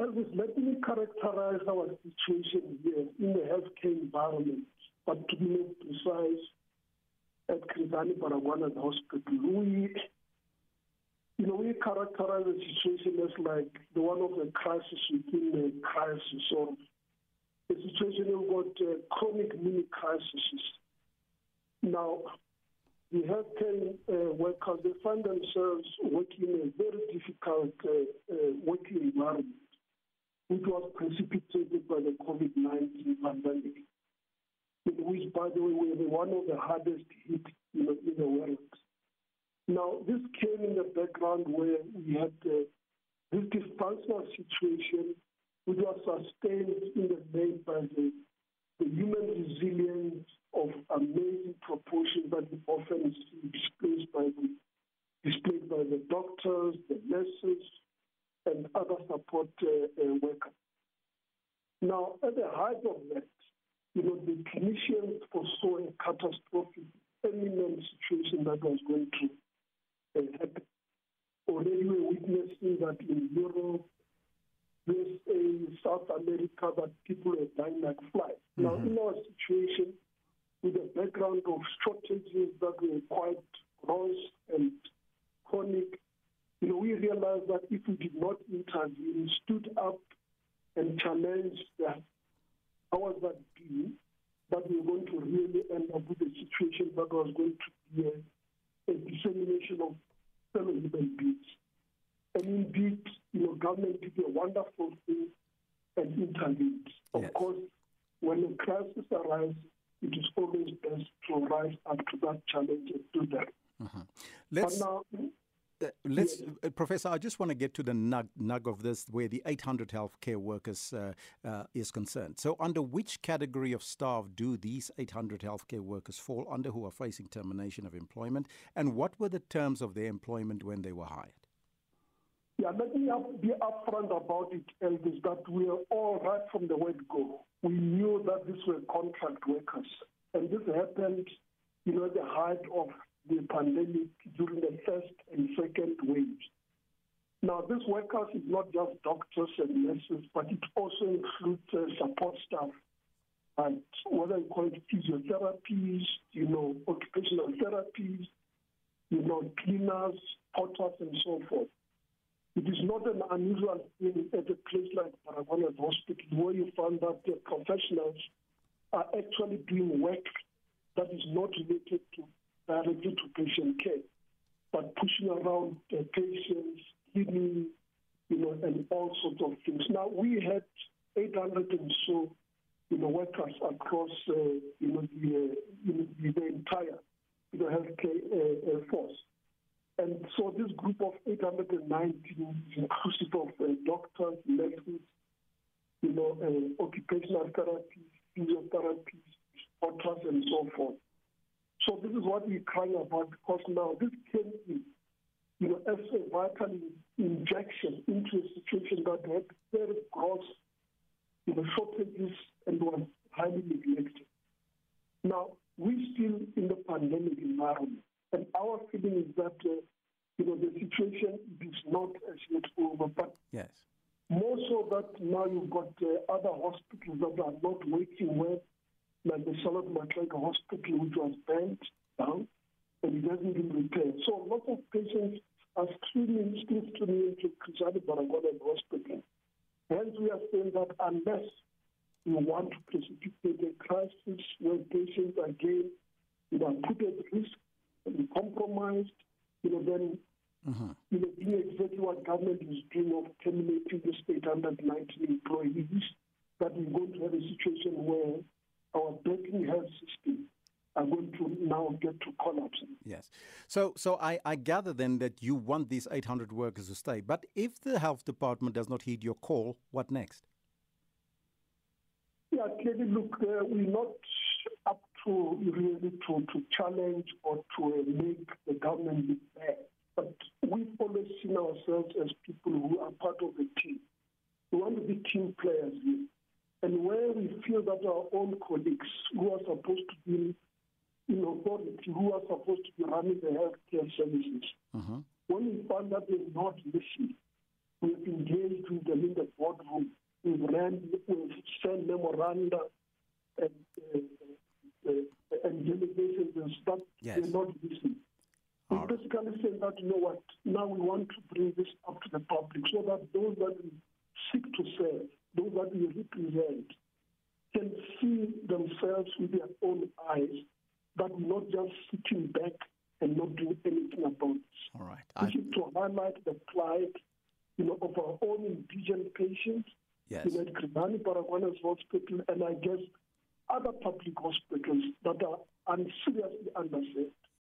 Elvis, let me characterize our situation here in the healthcare environment, but to be more precise, at Chris Hani Baragwanath Hospital, we, you know, we characterize the situation as like the one of a crisis within a crisis, or a situation we've got uh, chronic mini crises. Now, the healthcare uh, workers, they find themselves working in a very difficult uh, uh, working environment, which was precipitated by the COVID-19 pandemic, in which, by the way, we were one of the hardest hit you know, in the world. Now, this came in the background where we had uh, this dysfunctional situation, which was sustained in the main by the, the human resilience of amazing proportions that often see displayed by the displayed by the doctors, the nurses, other support uh, uh, workers. Now, at the height of that, you know, the clinicians foresaw a catastrophic, imminent situation that was going to uh, happen. Already we're witnessing that in Europe, USA, South America, that people are dying like flies. Mm-hmm. Now, in our situation, with a background of shortages that were quite gross and chronic, you we that if we did not intervene, stood up and challenged the powers that be, that we were going to really end up with a situation that was going to be a, a dissemination of fellow human beings. And indeed, you know, government did a wonderful thing and intervened. Of yes. course, when a crisis arises, it is always best to rise up to that challenge and do that. Mm-hmm. Let's. But now, uh, let's, uh, Professor. I just want to get to the nug, nug of this, where the 800 healthcare workers uh, uh, is concerned. So, under which category of staff do these 800 healthcare workers fall under, who are facing termination of employment? And what were the terms of their employment when they were hired? Yeah, let me up, be upfront about it, Elvis. That we are all right from the word go we knew that these were contract workers. And this happened, you know, at the height of the pandemic during the first and second waves. Now, these workers is not just doctors and nurses, but it also includes uh, support staff, and whether you call it physiotherapies, you know, occupational therapies, you know, cleaners, porters, and so forth. It is not an unusual thing at a place like Baragwanath Hospital where you find that the professionals are actually doing work that is not related to directly to patient care, but pushing around the patients, cleaning, you know, and all sorts of things. Now we had 800 and so, you know, workers across, uh, you know, the, uh, you know, the entire, you know, healthcare uh, uh force. And so this group of 819, inclusive of uh, doctors, nurses, you know, uh, occupational therapists, physiotherapists, doctors, and so forth. So this is what we're crying about because now this can be, you know, as a vital injection into a situation that had very gross, you know, shortages and was highly neglected. Now, we're still in the pandemic environment. And our feeling is that, uh, you know, the situation is not as yet over. But yes. more so that now you've got uh, other hospitals that are not working well, like the Charlotte Maxeke Hospital, which was burnt down and it hasn't been repaired. So lots of patients are streaming, still streaming into Chris Hani Baragwanath Hospital. Hence, we are saying that unless you want to precipitate a crisis where patients again you know, put at risk be compromised, you know, then uh-huh. you know, doing exactly what government is doing of terminating the state under 19 employees, that we're going to have a situation where our banking health system are going to now get to collapse. Yes. So, so I, I gather then that you want these 800 workers to stay. But if the health department does not heed your call, what next? Yeah, clearly, look, uh, we're not up to really to, to challenge or to make the government look bad. But we've always seen ourselves as people who are part of the team. We want to be team players here. And where we feel that our own colleagues who are supposed to be in authority, who are supposed to be running the healthcare services, uh-huh. when we find that they're not listening, We've engaged with them in the boardroom. We've ran, we've sent memoranda and, uh, uh, and delegations and stuff. Yes. They're not listening. We right. basically saying that, you know what, now we want to bring this up to the public so that those that we seek to serve, those that we represent, can see themselves with their own eyes, but not just sitting back and not doing anything about it. All right. This is to highlight the plight, you know, of our own indigent patients yes. in at Chris Hani Baragwanath Hospital and I guess other public hospitals that are seriously underserved.